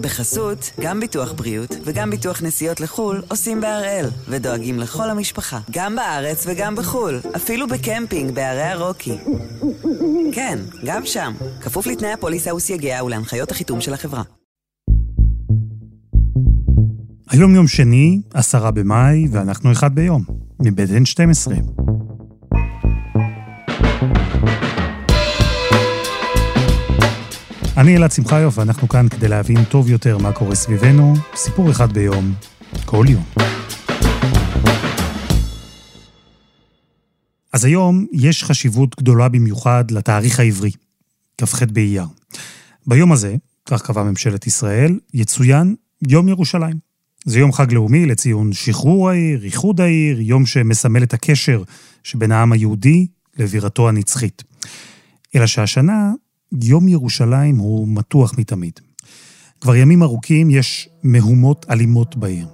בחסות, גם ביטוח בריאות וגם ביטוח נסיעות לחו"ל עושים בהראל, ודואגים לכל המשפחה, גם בארץ וגם בחו"ל, אפילו בקמפינג בערי הרוקי. כן, גם שם, כפוף לתנאי הפוליסה וסייגיה ולהנחיות החיתום של החברה. היום יום שני, עשרה במאי, ואנחנו אחד ביום, מבית N12. אני אלעד שמחיוף, ואנחנו כאן כדי להבין טוב יותר מה קורה סביבנו, סיפור אחד ביום, כל יום. אז היום יש חשיבות גדולה במיוחד לתאריך העברי, כ"ח באייר. ביום הזה, כך קבעה ממשלת ישראל, יצוין יום ירושלים. זה יום חג לאומי לציון שחרור העיר, איחוד העיר, יום שמסמל את הקשר שבין העם היהודי לבירתו הנצחית. אלא שהשנה יום ירושלים הוא מתוח מתמיד. כבר ימים ארוכים יש מהומות אלימות בעיר.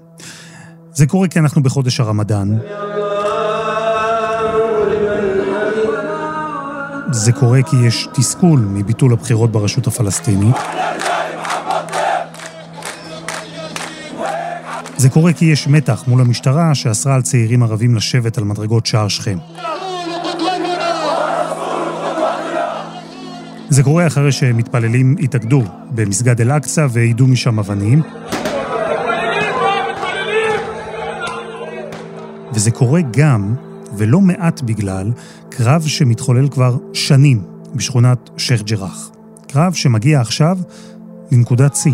זה קורה כי אנחנו בחודש הרמדאן. זה קורה כי יש תסכול מביטול הבחירות ברשות הפלסטינית. זה קורה כי יש מתח מול המשטרה שאסרה על צעירים ערבים לשבת על מדרגות שער שכם. זה קורה אחרי שמתפללים התאגדו במסגד אל-אקצא ועידו משם אבנים. וזה קורה גם, ולא מעט בגלל, קרב שמתחולל כבר שנים בשכונת שייח' ג'ראח. קרב שמגיע עכשיו לנקודת שיא.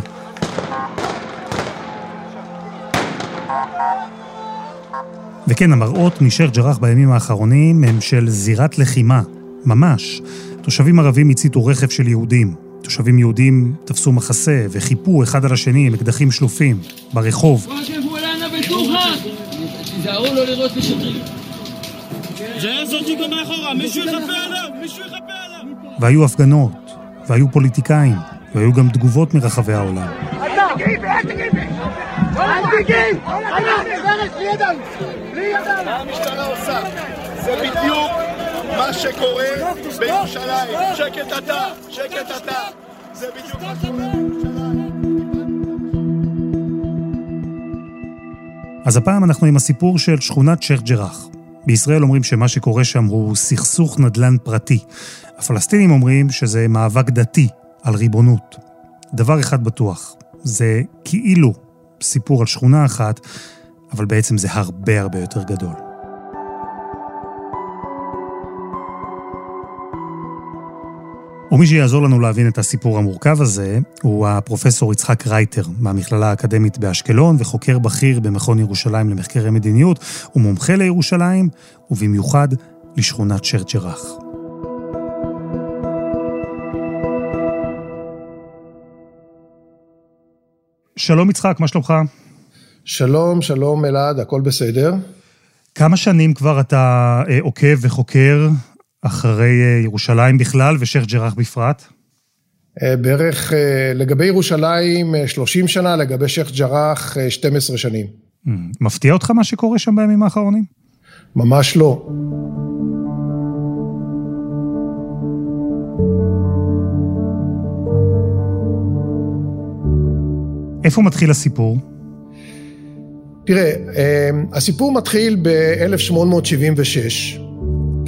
וכן, המראות משייח' ג'ראח בימים האחרונים הם של זירת לחימה, ממש. תושבים ערבים הציתו רכב של יהודים. תושבים יהודים תפסו מחסה וחיפו אחד על השני עם אקדחים שלופים, ברחוב. והיו הפגנות, והיו פוליטיקאים, והיו גם תגובות מרחבי העולם. מה המשטרה עושה? זה בדיוק מה שקורה בירושלים. שקט אתה, שקט אתה. זה בדיוק מה שקורה בירושלים. אז הפעם אנחנו עם הסיפור של שכונת שייח' ג'ראח. בישראל אומרים שמה שקורה שם הוא סכסוך נדל"ן פרטי. הפלסטינים אומרים שזה מאבק דתי על ריבונות. דבר אחד בטוח, זה כאילו סיפור על שכונה אחת, אבל בעצם זה הרבה הרבה יותר גדול. ומי שיעזור לנו להבין את הסיפור המורכב הזה הוא הפרופסור יצחק רייטר מהמכללה האקדמית באשקלון וחוקר בכיר במכון ירושלים למחקרי מדיניות ומומחה לירושלים ובמיוחד לשכונת ג'ראח. שלום יצחק, מה שלומך? שלום, שלום אלעד, הכל בסדר. כמה שנים כבר אתה אה, עוקב וחוקר אחרי אה, ירושלים בכלל ושייח' ג'ראח בפרט? אה, בערך לגבי ירושלים 30 שנה, לגבי שייח' ג'ראח 12 שנים. מפתיע אותך מה שקורה שם בימים האחרונים? ממש לא. איפה מתחיל הסיפור? תראה, הסיפור מתחיל ב-1876,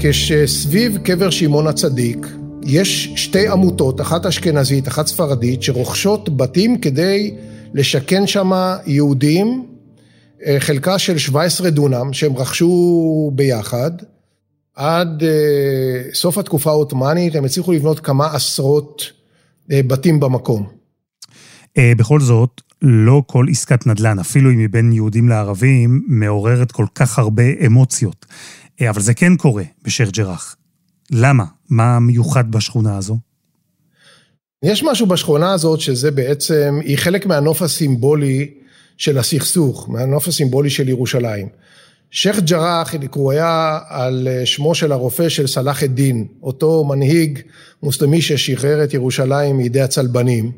כשסביב קבר שמעון הצדיק יש שתי עמותות, אחת אשכנזית, אחת ספרדית, שרוכשות בתים כדי לשכן שם יהודים, חלקה של 17 דונם שהם רכשו ביחד. עד סוף התקופה העות'מאנית הם הצליחו לבנות כמה עשרות בתים במקום. בכל זאת, לא כל עסקת נדל"ן, אפילו אם היא בין יהודים לערבים, מעוררת כל כך הרבה אמוציות. אבל זה כן קורה בשייח' ג'ראח. למה? מה מיוחד בשכונה הזו? יש משהו בשכונה הזאת שזה בעצם, היא חלק מהנוף הסימבולי של הסכסוך, מהנוף הסימבולי של ירושלים. שייח' ג'ראח, הוא היה על שמו של הרופא של סלאח א-דין, אותו מנהיג מוסלמי ששחרר את ירושלים מידי הצלבנים.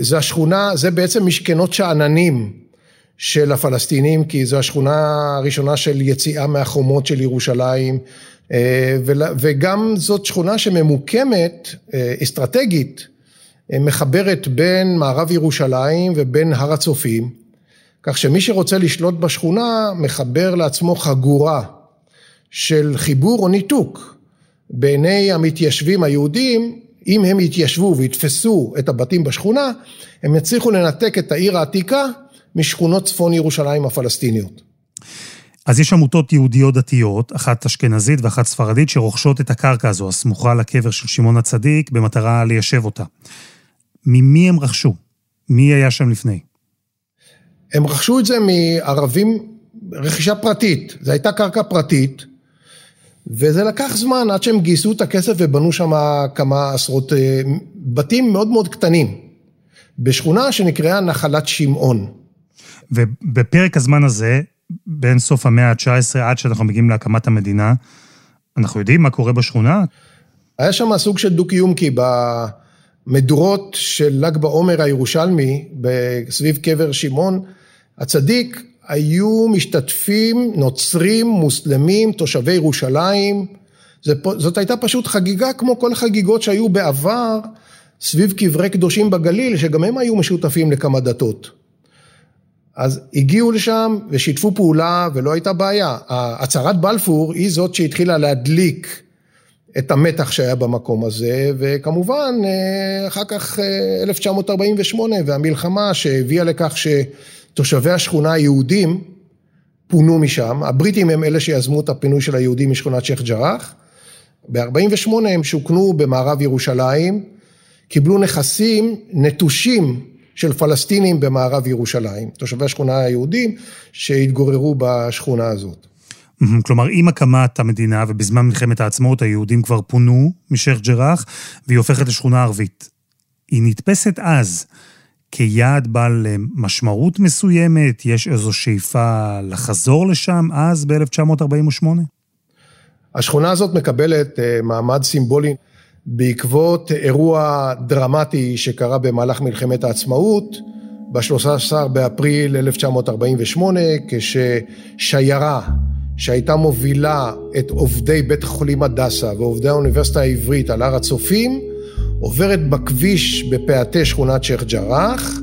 זה השכונה, זה בעצם משכנות שאננים של הפלסטינים, כי זו השכונה הראשונה של יציאה מהחומות של ירושלים, וגם זאת שכונה שממוקמת אסטרטגית מחברת בין מערב ירושלים ובין הר הצופים, כך שמי שרוצה לשלוט בשכונה מחבר לעצמו חגורה של חיבור או ניתוק בעיני המתיישבים היהודים, אם הם יתיישבו ויתפסו את הבתים בשכונה, הם יצליחו לנתק את העיר העתיקה משכונות צפון ירושלים הפלסטיניות. אז יש עמותות יהודיות דתיות, אחת אשכנזית ואחת ספרדית, שרוכשות את הקרקע הזו, הסמוכה לקבר של שמעון הצדיק, במטרה ליישב אותה. ממי הם רכשו? מי היה שם לפני? הם רכשו את זה מערבים, רכישה פרטית. זו הייתה קרקע פרטית, וזה לקח זמן עד שהם גייסו את הכסף ובנו שם כמה עשרות אה, בתים מאוד מאוד קטנים, בשכונה שנקראה נחלת שמעון. ובפרק הזמן הזה, בין סוף המאה ה-19 עד שאנחנו מגיעים להקמת המדינה, אנחנו יודעים מה קורה בשכונה? היה שם סוג של דו-קיום, כי במדורות של ל"ג בעומר הירושלמי, סביב קבר שמעון הצדיק, היו משתתפים נוצרים, מוסלמים, תושבי ירושלים. זאת הייתה פשוט חגיגה כמו כל החגיגות שהיו בעבר סביב קברי קדושים בגליל, שגם הם היו משותפים לכמה דתות. אז הגיעו לשם ושיתפו פעולה ולא הייתה בעיה. הצהרת בלפור היא זאת שהתחילה להדליק את המתח שהיה במקום הזה, וכמובן אה, אחר כך 1948 אה, והמלחמה שהביאה לכך שתושבי השכונה היהודים פונו משם, הבריטים הם אלה שיזמו את הפינוי של היהודים משכונת שייח' ג'ראח, ב-48 הם שוכנו במערב ירושלים, קיבלו נכסים נטושים של פלסטינים במערב ירושלים, תושבי השכונה היהודים שהתגוררו בשכונה הזאת. כלומר, עם הקמת המדינה ובזמן מלחמת העצמאות, היהודים כבר פונו משייח' ג'ראח, והיא הופכת לשכונה ערבית. היא נתפסת אז כיעד בעל משמעות מסוימת? יש איזו שאיפה לחזור לשם אז, ב-1948? השכונה הזאת מקבלת אה, מעמד סימבולי בעקבות אירוע דרמטי שקרה במהלך מלחמת העצמאות, ב-13 באפריל 1948, כששיירה שהייתה מובילה את עובדי בית החולים הדסה ועובדי האוניברסיטה העברית על הר הצופים, עוברת בכביש בפאתי שכונת שייח' ג'ראח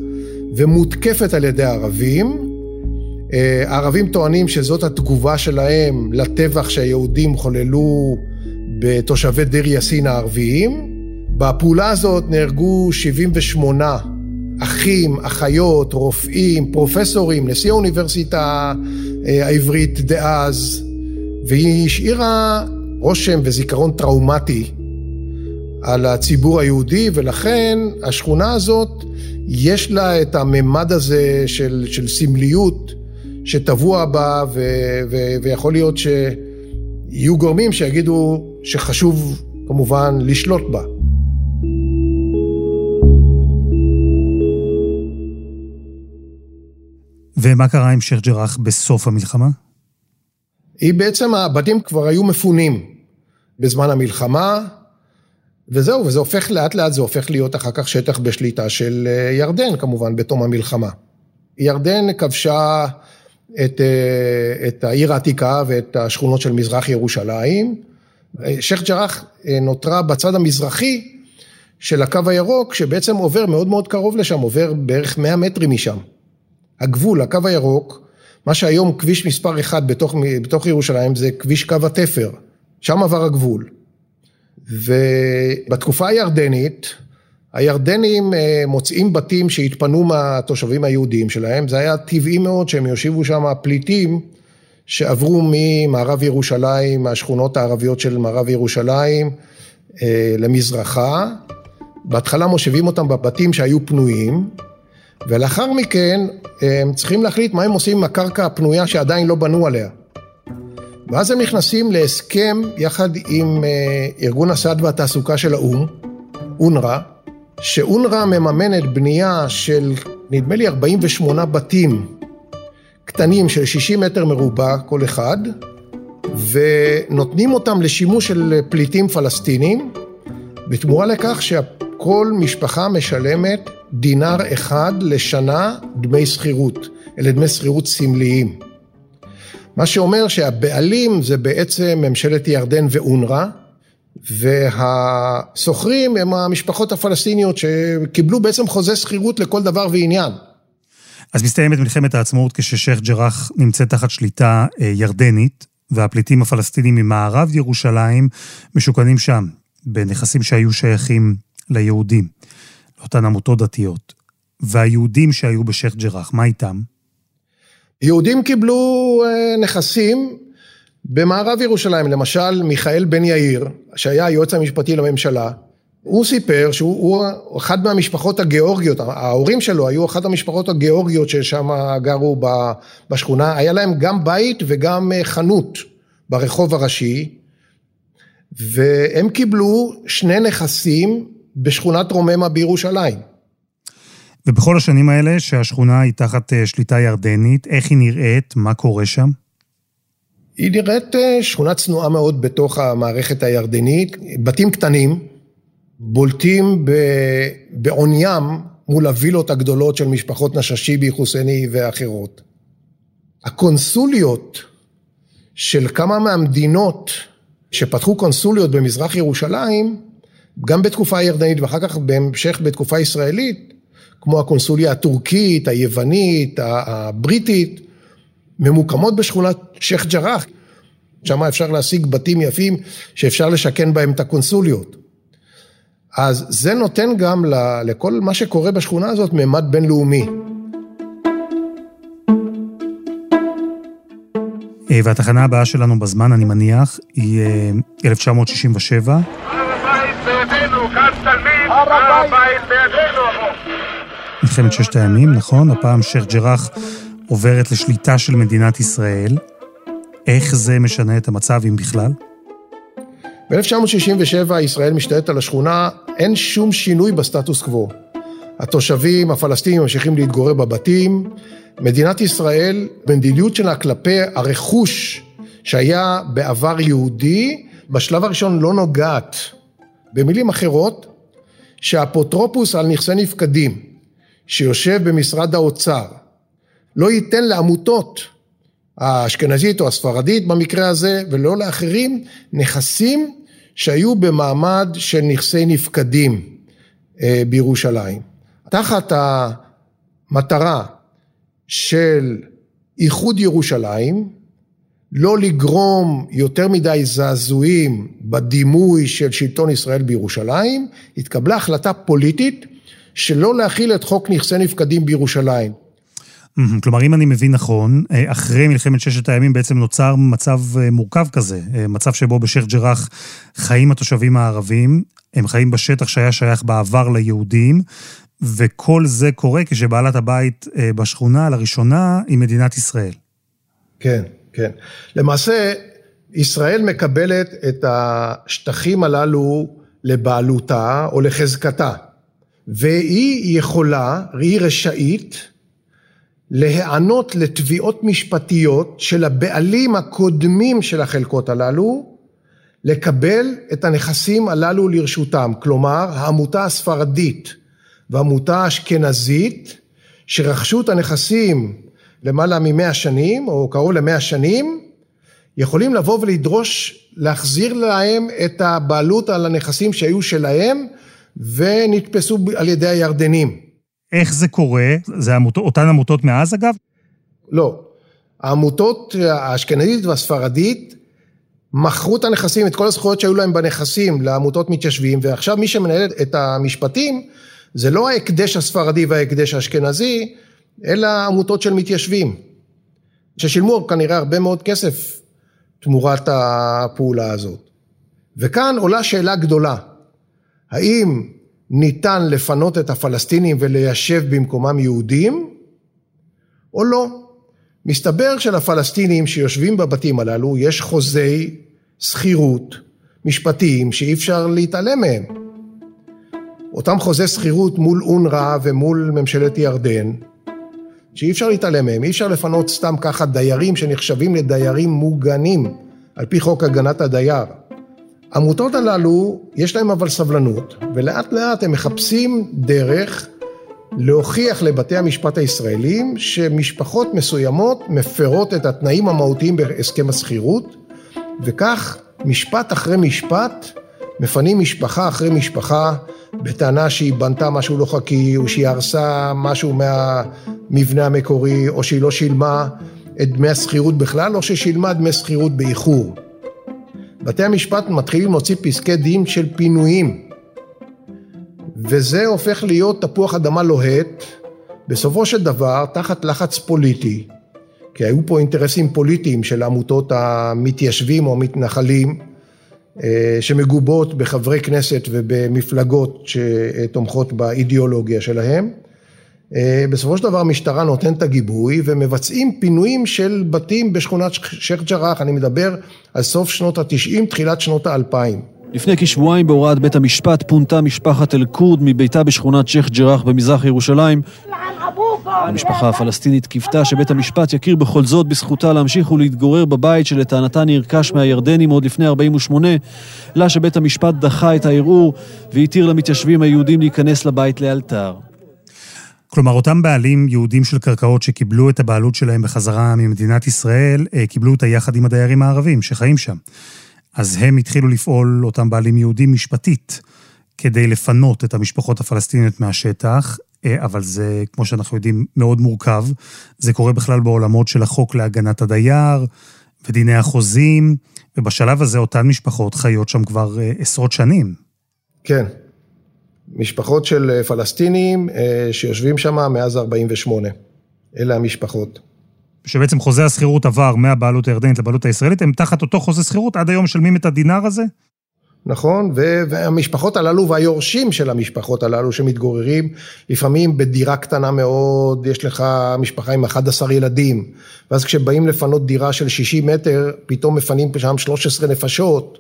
ומותקפת על ידי ערבים. אה, הערבים טוענים שזאת התגובה שלהם לטבח שהיהודים חוללו בתושבי דיר יאסין הערביים. בפעולה הזאת נהרגו 78 אחים, אחיות, רופאים, פרופסורים, נשיא האוניברסיטה אה, העברית דאז, והיא השאירה רושם וזיכרון טראומטי על הציבור היהודי, ולכן השכונה הזאת, יש לה את הממד הזה של, של סמליות שטבוע בה, ו, ו, ויכול להיות שיהיו גורמים שיגידו שחשוב כמובן לשלוט בה. ומה קרה עם שייח' ג'ראח בסוף המלחמה? היא בעצם, הבתים כבר היו מפונים בזמן המלחמה, וזהו, וזה הופך, לאט לאט זה הופך להיות אחר כך שטח בשליטה של אה, ירדן כמובן, בתום המלחמה. ירדן כבשה את, אה, את העיר העתיקה ואת השכונות של מזרח ירושלים. שייח' ג'ראח אה, נותרה בצד המזרחי של הקו הירוק, שבעצם עובר מאוד מאוד קרוב לשם, עובר בערך 100 מטרים משם. הגבול, הקו הירוק, מה שהיום כביש מספר 1 בתוך, בתוך ירושלים זה כביש קו התפר, שם עבר הגבול. ובתקופה הירדנית, הירדנים אה, מוצאים בתים שהתפנו מהתושבים היהודים שלהם, זה היה טבעי מאוד שהם יושיבו שם פליטים שעברו ממערב ירושלים, מהשכונות הערביות של מערב ירושלים אה, למזרחה. בהתחלה מושיבים אותם בבתים שהיו פנויים, ולאחר מכן הם צריכים להחליט מה הם עושים עם הקרקע הפנויה שעדיין לא בנו עליה. ואז הם נכנסים להסכם יחד עם אה, ארגון הסעד והתעסוקה של האו"ם, אונר"א, שאונר"א מממנת בנייה של נדמה לי 48 בתים קטנים של 60 מטר מרובע כל אחד, ונותנים אותם לשימוש של פליטים פלסטינים, בתמורה לכך שכל משפחה משלמת דינר אחד לשנה דמי שכירות, אלה דמי שכירות סמליים. מה שאומר שהבעלים זה בעצם ממשלת ירדן ואונר"א, והשוכרים הם המשפחות הפלסטיניות שקיבלו בעצם חוזה שכירות לכל דבר ועניין. אז מסתיימת מלחמת העצמאות כששייח' ג'ראח נמצאת תחת שליטה אה, ירדנית, והפליטים הפלסטינים ממערב ירושלים משוכנים שם, בנכסים שהיו שייכים ליהודים, לאותן עמותות דתיות. והיהודים שהיו בשייח' ג'ראח, מה איתם? יהודים קיבלו אה, נכסים במערב ירושלים, למשל מיכאל בן יאיר, שהיה היועץ המשפטי לממשלה, הוא סיפר שהוא אחד מהמשפחות הגיאורגיות, ההורים שלו היו אחת המשפחות הגיאורגיות ששם גרו בשכונה, היה להם גם בית וגם אה, חנות ברחוב הראשי, והם קיבלו שני נכסים בשכונת רוממה בירושלים. ובכל השנים האלה שהשכונה היא תחת אה, שליטה ירדנית, איך היא נראית, מה קורה שם? היא נראית אה, שכונה צנועה מאוד בתוך המערכת הירדנית, בתים קטנים, בולטים בעוניים מול הווילות הגדולות של משפחות נששיבי, חוסייני ואחרות. הקונסוליות של כמה מהמדינות שפתחו קונסוליות במזרח ירושלים, גם בתקופה הירדנית ואחר כך בהמשך בתקופה ישראלית, כמו הקונסוליה הטורקית, היוונית, הבריטית, ממוקמות בשכונת שייח' ג'ראח. שם אפשר להשיג בתים יפים שאפשר לשכן בהם את הקונסוליות. אז זה נותן גם לכל מה שקורה בשכונה הזאת ממד בינלאומי. אה, והתחנה הבאה שלנו בזמן, אני מניח, היא 1967. אה, הר הבית בידינו, כאן תלמיד, הר הבית בידינו. מלחמת ששת הימים, נכון? הפעם שייח' ג'ראח עוברת לשליטה של מדינת ישראל. איך זה משנה את המצב, אם בכלל? ב-1967 ישראל משתלטת על השכונה, אין שום שינוי בסטטוס קוו. התושבים הפלסטינים ממשיכים להתגורר בבתים. מדינת ישראל, במדיניות שלה כלפי הרכוש שהיה בעבר יהודי, בשלב הראשון לא נוגעת. במילים אחרות, שהאפוטרופוס על נכסי נפקדים, שיושב במשרד האוצר, לא ייתן לעמותות האשכנזית או הספרדית במקרה הזה, ולא לאחרים, נכסים שהיו במעמד של נכסי נפקדים אה, בירושלים. תחת המטרה של איחוד ירושלים, לא לגרום יותר מדי זעזועים בדימוי של שלטון ישראל בירושלים, התקבלה החלטה פוליטית שלא להכיל את חוק נכסי נפקדים בירושלים. כלומר, אם אני מבין נכון, אה, אחרי מלחמת ששת הימים בעצם נוצר מצב אה, מורכב כזה, אה, מצב שבו בשייח' ג'ראח חיים התושבים הערבים, הם חיים בשטח שהיה שייך בעבר ליהודים, וכל זה קורה כשבעלת הבית בשכונה לראשונה היא מדינת ישראל. כן, כן. למעשה, ישראל מקבלת את השטחים הללו לבעלותה או לחזקתה, והיא יכולה, היא רשאית, להיענות לתביעות משפטיות של הבעלים הקודמים של החלקות הללו, לקבל את הנכסים הללו לרשותם. כלומר, העמותה הספרדית והעמותה האשכנזית, שרכשו את הנכסים למעלה ממאה שנים, או קרוב למאה שנים, יכולים לבוא ולדרוש להחזיר להם את הבעלות על הנכסים שהיו שלהם ונתפסו על ידי הירדנים. איך זה קורה? זה עמות, אותן עמותות מאז אגב? לא. העמותות האשכנזית והספרדית מכרו את הנכסים, את כל הזכויות שהיו להם בנכסים לעמותות מתיישבים, ועכשיו מי שמנהל את המשפטים זה לא ההקדש הספרדי וההקדש האשכנזי, אלא עמותות של מתיישבים, ששילמו כנראה הרבה מאוד כסף תמורת הפעולה הזאת. וכאן עולה שאלה גדולה, האם ניתן לפנות את הפלסטינים וליישב במקומם יהודים, או לא. מסתבר שלפלסטינים שיושבים בבתים הללו יש חוזי שכירות משפטיים שאי אפשר להתעלם מהם. אותם חוזי שכירות מול אונר"א ומול ממשלת ירדן, שאי אפשר להתעלם מהם, אי אפשר לפנות סתם ככה דיירים שנחשבים לדיירים מוגנים על פי חוק הגנת הדייר. העמותות הללו, יש להם אבל סבלנות, ולאט לאט הם מחפשים דרך להוכיח לבתי המשפט הישראלים שמשפחות מסוימות מפרות את התנאים המהותיים בהסכם השכירות, וכך משפט אחרי משפט מפנים משפחה אחרי משפחה בטענה שהיא בנתה משהו לא חכי, או שהיא הרסה משהו מהמבנה המקורי, או שהיא לא שילמה את דמי השכירות בכלל, או ששילמה דמי שכירות באיחור. בתי המשפט מתחילים להוציא פסקי דין של פינויים, וזה הופך להיות תפוח אדמה לוהט, בסופו של דבר, תחת לחץ פוליטי, כי היו פה אינטרסים פוליטיים של עמותות המתיישבים או המתנחלים, אה, שמגובות בחברי כנסת ובמפלגות שתומכות באידיאולוגיה שלהם. אה, בסופו של דבר המשטרה נותנת את הגיבוי ומבצעים פינויים של בתים בשכונת שייח' ג'ראח, אני מדבר על סוף שנות התשעים, תחילת שנות האלפיים. לפני כשבועיים בהוראת בית המשפט פונתה משפחת אל-כורד מביתה בשכונת שייח' ג'ראח במזרח ירושלים. המשפחה הפלסטינית קיוותה שבית המשפט יכיר בכל זאת בזכותה להמשיך ולהתגורר בבית שלטענתה נרכש מהירדנים עוד לפני 48, לה שבית המשפט דחה את הערעור והתיר למתיישבים היהודים להיכנס לבית לאלתר. כלומר, אותם בעלים יהודים של קרקעות שקיבלו את הבעלות שלהם בחזרה ממדינת ישראל, אה, קיבלו אותה יחד עם הדיירים הערבים שחיים שם. אז הם התחילו לפעול, אותם בעלים יהודים, משפטית, כדי לפנות את המשפחות הפלסטיניות מהשטח, אה, אבל זה, כמו שאנחנו יודעים, מאוד מורכב. זה קורה בכלל בעולמות של החוק להגנת הדייר ודיני החוזים, ובשלב הזה אותן משפחות חיות שם כבר אה, עשרות שנים. כן. משפחות של אה, פלסטינים שיושבים שם מאז 48'. אלה המשפחות. שבעצם חוזה השכירות עבר מהבעלות הירדנית לבעלות הישראלית, הם תחת אותו חוזה שכירות, עד היום משלמים את הדינר הזה? נכון, והמשפחות הללו והיורשים של המשפחות הללו שמתגוררים לפעמים בדירה קטנה מאוד, יש לך משפחה עם 11 ילדים, ואז כשבאים לפנות דירה של 60 מטר, פתאום מפנים שם 13 נפשות,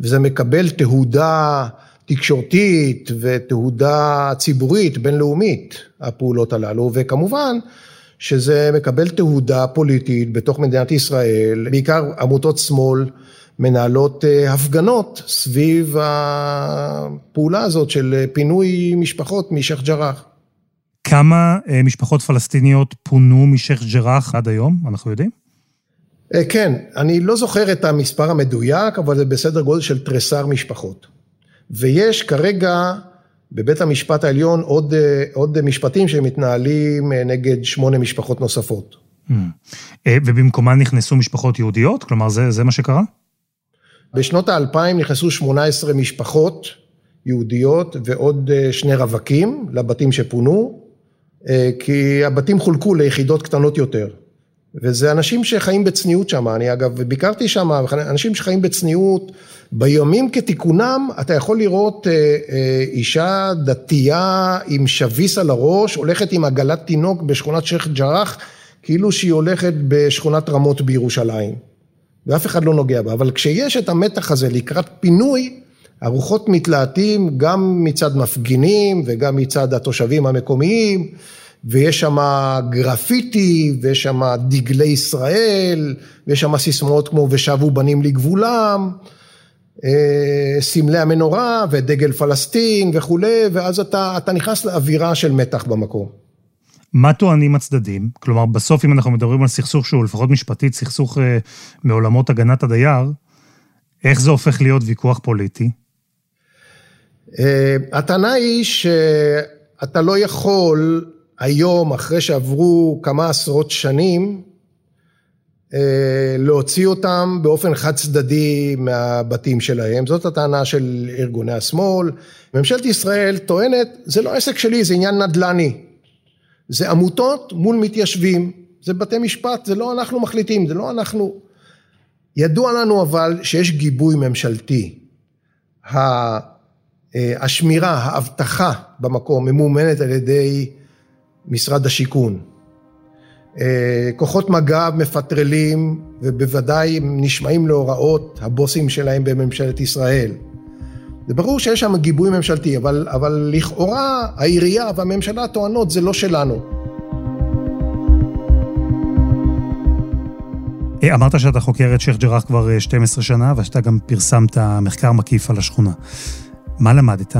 וזה מקבל תהודה תקשורתית ותהודה ציבורית בינלאומית, הפעולות הללו, וכמובן שזה מקבל תהודה פוליטית בתוך מדינת ישראל, בעיקר עמותות שמאל מנהלות אה, הפגנות סביב הפעולה הזאת של פינוי משפחות משייח' ג'ראח. כמה אה, משפחות פלסטיניות פונו משייח' ג'ראח עד היום, אנחנו יודעים? אה, כן, אני לא זוכר את המספר המדויק, אבל זה בסדר גודל של תריסר משפחות. ויש כרגע בבית המשפט העליון עוד, עוד משפטים שמתנהלים נגד שמונה משפחות נוספות. Mm. ובמקומן נכנסו משפחות יהודיות? כלומר, זה, זה מה שקרה? בשנות האלפיים נכנסו 18 משפחות יהודיות ועוד אה, שני רווקים לבתים שפונו, אה, כי הבתים חולקו ליחידות קטנות יותר. וזה אנשים שחיים בצניעות שם, אני אגב ביקרתי שם, אנשים שחיים בצניעות, ביומים כתיקונם אתה יכול לראות אה, אישה דתייה עם שביס על הראש, הולכת עם עגלת תינוק בשכונת שייח' ג'ראח, כאילו שהיא הולכת בשכונת רמות בירושלים. ואף אחד לא נוגע בה. אבל כשיש את המתח הזה לקראת פינוי, הרוחות מתלהטים גם מצד מפגינים וגם מצד התושבים המקומיים, ויש שם גרפיטי, ויש שם דגלי ישראל, ויש שם סיסמאות כמו ושבו בנים לגבולם, אה, סמלי המנורה ודגל פלסטין וכולי, ואז אתה, אתה נכנס לאווירה של מתח במקום. מה טוענים הצדדים? כלומר, בסוף אם אנחנו מדברים על סכסוך שהוא לפחות משפטית, סכסוך אה, מעולמות הגנת הדייר, איך זה הופך להיות ויכוח פוליטי? אה, הטענה היא שאתה לא יכול היום, אחרי שעברו כמה עשרות שנים, אה, להוציא אותם באופן חד צדדי מהבתים שלהם. זאת הטענה של ארגוני השמאל. ממשלת ישראל טוענת, זה לא עסק שלי, זה עניין נדל"ני. זה עמותות מול מתיישבים, זה בתי משפט, זה לא אנחנו מחליטים, זה לא אנחנו. ידוע לנו אבל שיש גיבוי ממשלתי. אה, השמירה, האבטחה במקום ממומנת על ידי משרד השיכון. אה, כוחות מג"ב מפטרלים ובוודאי נשמעים להוראות הבוסים שלהם בממשלת ישראל. זה ברור שיש שם גיבוי ממשלתי, אבל, אבל לכאורה העירייה והממשלה טוענות זה לא שלנו. אה, אמרת שאתה חוקר את שייח' ג'ראח כבר 12 אה, שנה, ושאתה גם פרסמת מחקר מקיף על השכונה. מה למדת?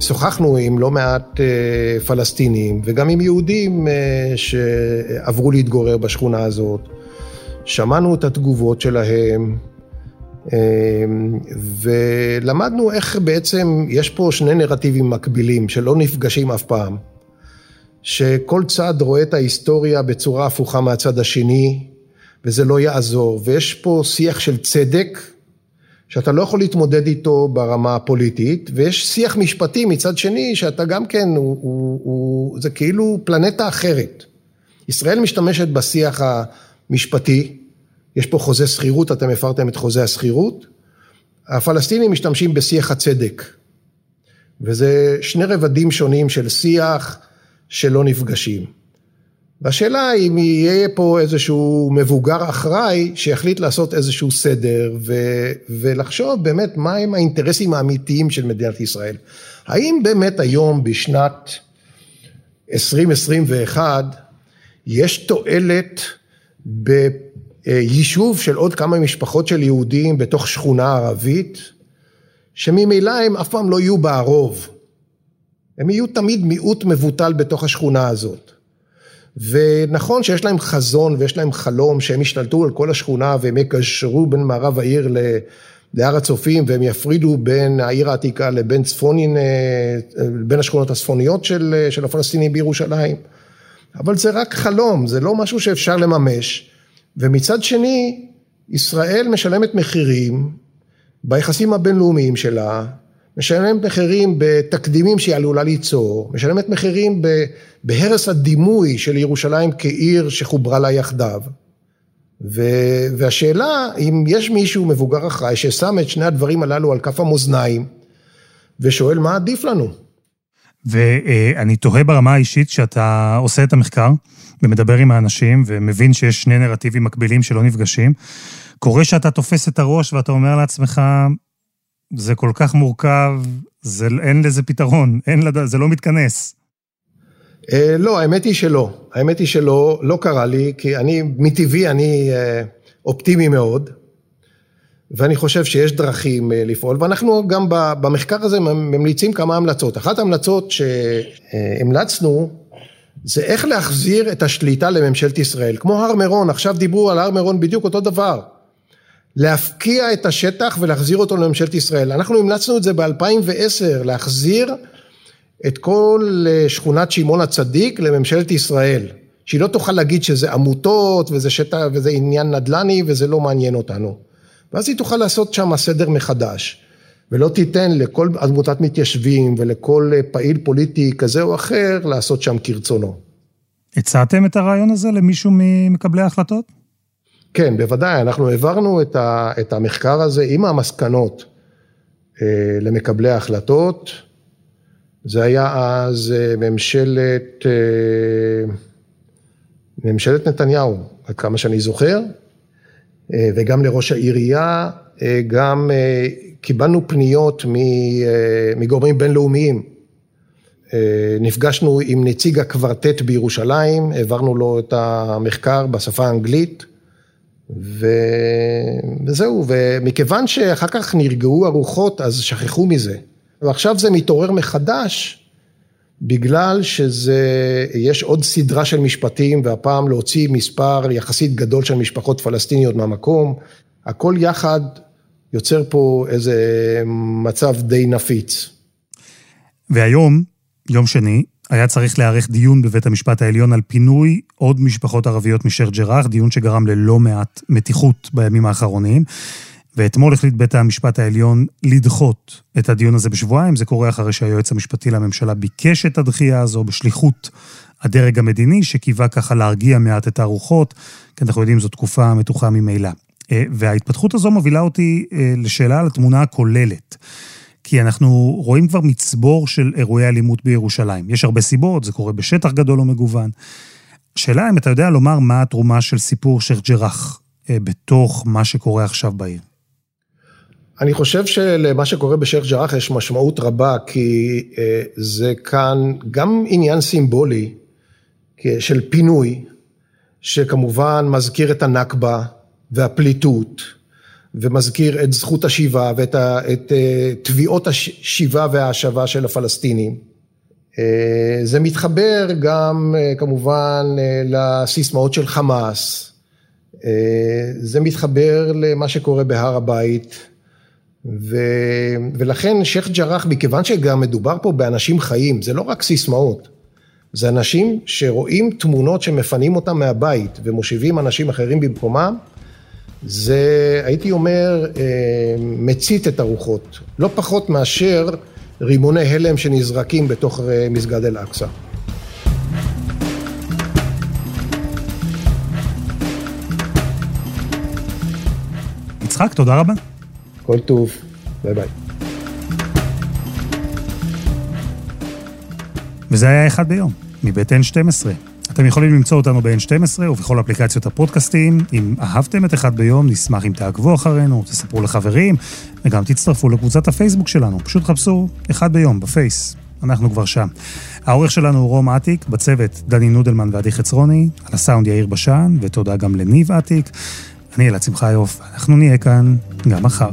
שוחחנו עם לא מעט אה, פלסטינים וגם עם יהודים שעברו להתגורר בשכונה הזאת. שמענו את התגובות שלהם, ולמדנו איך בעצם יש פה שני נרטיבים מקבילים שלא נפגשים אף פעם. שכל צד רואה את ההיסטוריה בצורה הפוכה מהצד השני, וזה לא יעזור. ויש פה שיח של צדק, שאתה לא יכול להתמודד איתו ברמה הפוליטית, ויש שיח משפטי מצד שני, שאתה גם כן, הוא, הוא, הוא, זה כאילו פלנטה אחרת. ישראל משתמשת בשיח המשפטי, יש פה חוזה שכירות, אתם הפרתם את חוזה השכירות, הפלסטינים משתמשים בשיח הצדק, וזה שני רבדים שונים של שיח שלא נפגשים. והשאלה אם יהיה פה איזשהו מבוגר אחראי שיחליט לעשות איזשהו סדר ו- ולחשוב באמת מהם האינטרסים האמיתיים של מדינת ישראל. האם באמת היום בשנת 2021 יש תועלת ביישוב של עוד כמה משפחות של יהודים בתוך שכונה ערבית שממילא הם אף פעם לא יהיו בה הרוב. הם יהיו תמיד מיעוט מבוטל בתוך השכונה הזאת. ונכון שיש להם חזון ויש להם חלום שהם ישתלטו על כל השכונה והם יקשרו בין מערב העיר להר הצופים והם יפרידו בין העיר העתיקה לבין צפונין, בין השכונות הצפוניות של, של הפלסטינים בירושלים. אבל זה רק חלום, זה לא משהו שאפשר לממש. ומצד שני, ישראל משלמת מחירים ביחסים הבינלאומיים שלה, משלמת מחירים בתקדימים שהיא עלולה ליצור, משלמת מחירים בהרס הדימוי של ירושלים כעיר שחוברה לה יחדיו. והשאלה אם יש מישהו מבוגר אחראי ששם את שני הדברים הללו על כף המאזניים ושואל מה עדיף לנו. ואני תוהה ברמה האישית שאתה עושה את המחקר ומדבר עם האנשים ומבין שיש שני נרטיבים מקבילים שלא נפגשים. קורה שאתה תופס את הראש ואתה אומר לעצמך, זה כל כך מורכב, זה, אין לזה פתרון, אין לד... זה לא מתכנס. אה, לא, האמת היא שלא. האמת היא שלא, לא קרה לי, כי אני, מטבעי אני אה, אופטימי מאוד, ואני חושב שיש דרכים אה, לפעול, ואנחנו גם במחקר הזה ממליצים כמה המלצות. אחת ההמלצות שהמלצנו, זה איך להחזיר את השליטה לממשלת ישראל. כמו הר מירון, עכשיו דיברו על הר מירון בדיוק אותו דבר. להפקיע את השטח ולהחזיר אותו לממשלת ישראל. אנחנו המלצנו את זה ב-2010, להחזיר את כל אה, שכונת שמעון הצדיק לממשלת ישראל. שהיא לא תוכל להגיד שזה עמותות וזה שטח וזה עניין נדל"ני וזה לא מעניין אותנו. ואז היא תוכל לעשות שם סדר מחדש. ולא תיתן לכל עמותת מתיישבים ולכל אה, פעיל פוליטי כזה או אחר לעשות שם כרצונו. הצעתם את הרעיון הזה למישהו ממקבלי ההחלטות? כן, בוודאי, אנחנו העברנו את, ה, את המחקר הזה עם המסקנות אה, למקבלי ההחלטות. זה היה אז אה, ממשלת, אה, ממשלת נתניהו, עד כמה שאני זוכר, אה, וגם לראש העירייה, אה, גם אה, קיבלנו פניות אה, מגורמים בינלאומיים. אה, נפגשנו עם נציג הקוורטט בירושלים, העברנו לו את המחקר בשפה האנגלית. ו... וזהו, ומכיוון שאחר כך נרגעו הרוחות, אז שכחו מזה. ועכשיו זה מתעורר מחדש, בגלל שזה, יש עוד סדרה של משפטים, והפעם להוציא מספר יחסית גדול של משפחות פלסטיניות מהמקום, הכל יחד יוצר פה איזה מצב די נפיץ. והיום, יום שני, היה צריך להיערך דיון בבית המשפט העליון על פינוי עוד משפחות ערביות משייח' ג'ראח, דיון שגרם ללא מעט מתיחות בימים האחרונים. ואתמול החליט בית המשפט העליון לדחות את הדיון הזה בשבועיים. זה קורה אחרי שהיועץ המשפטי לממשלה ביקש את הדחייה הזו בשליחות הדרג המדיני, שקיווה ככה להרגיע מעט את הרוחות, כי אנחנו יודעים זו תקופה מתוחה ממילא. אה, וההתפתחות הזו מובילה אותי אה, לשאלה על התמונה הכוללת. כי אנחנו רואים כבר מצבור של אירועי אלימות בירושלים. יש הרבה סיבות, זה קורה בשטח גדול ומגוון. השאלה אם אתה יודע לומר מה התרומה של סיפור שייח' ג'ראח אה, בתוך מה שקורה עכשיו בעיר. אני חושב שלמה שקורה בשייח' ג'ראח יש משמעות רבה, כי אה, זה כאן גם עניין סימבולי של פינוי, שכמובן מזכיר את הנכבה והפליטות, ומזכיר את זכות השיבה ואת את אה, תביעות השיבה וההשבה של הפלסטינים. אה, זה מתחבר גם אה, כמובן לסיסמאות של חמאס, זה מתחבר למה שקורה בהר הבית, ו... ולכן שייח' ג'ראח, מכיוון שגם מדובר פה באנשים חיים, זה לא רק סיסמאות, זה אנשים שרואים תמונות שמפנים אותם מהבית ומושיבים אנשים אחרים במקומם, זה, הייתי אומר, מצית את הרוחות, לא פחות מאשר רימוני הלם שנזרקים בתוך מסגד אל-אקצא. יצחק, תודה רבה. כל טוב, ביי ביי. וזה היה אחד ביום, מבית N12. אתם יכולים למצוא אותנו ב-N12 ובכל אפליקציות הפודקאסטים. אם אהבתם את אחד ביום, נשמח אם תעקבו אחרינו, תספרו לחברים, וגם תצטרפו לקבוצת הפייסבוק שלנו. פשוט חפשו אחד ביום בפייס. אנחנו כבר שם. העורך שלנו הוא רום אטיק, בצוות דני נודלמן ועדי חצרוני, על הסאונד יאיר בשן, ותודה גם לניב אטיק. אני אלעד שמחיוף, אנחנו נהיה כאן גם מחר.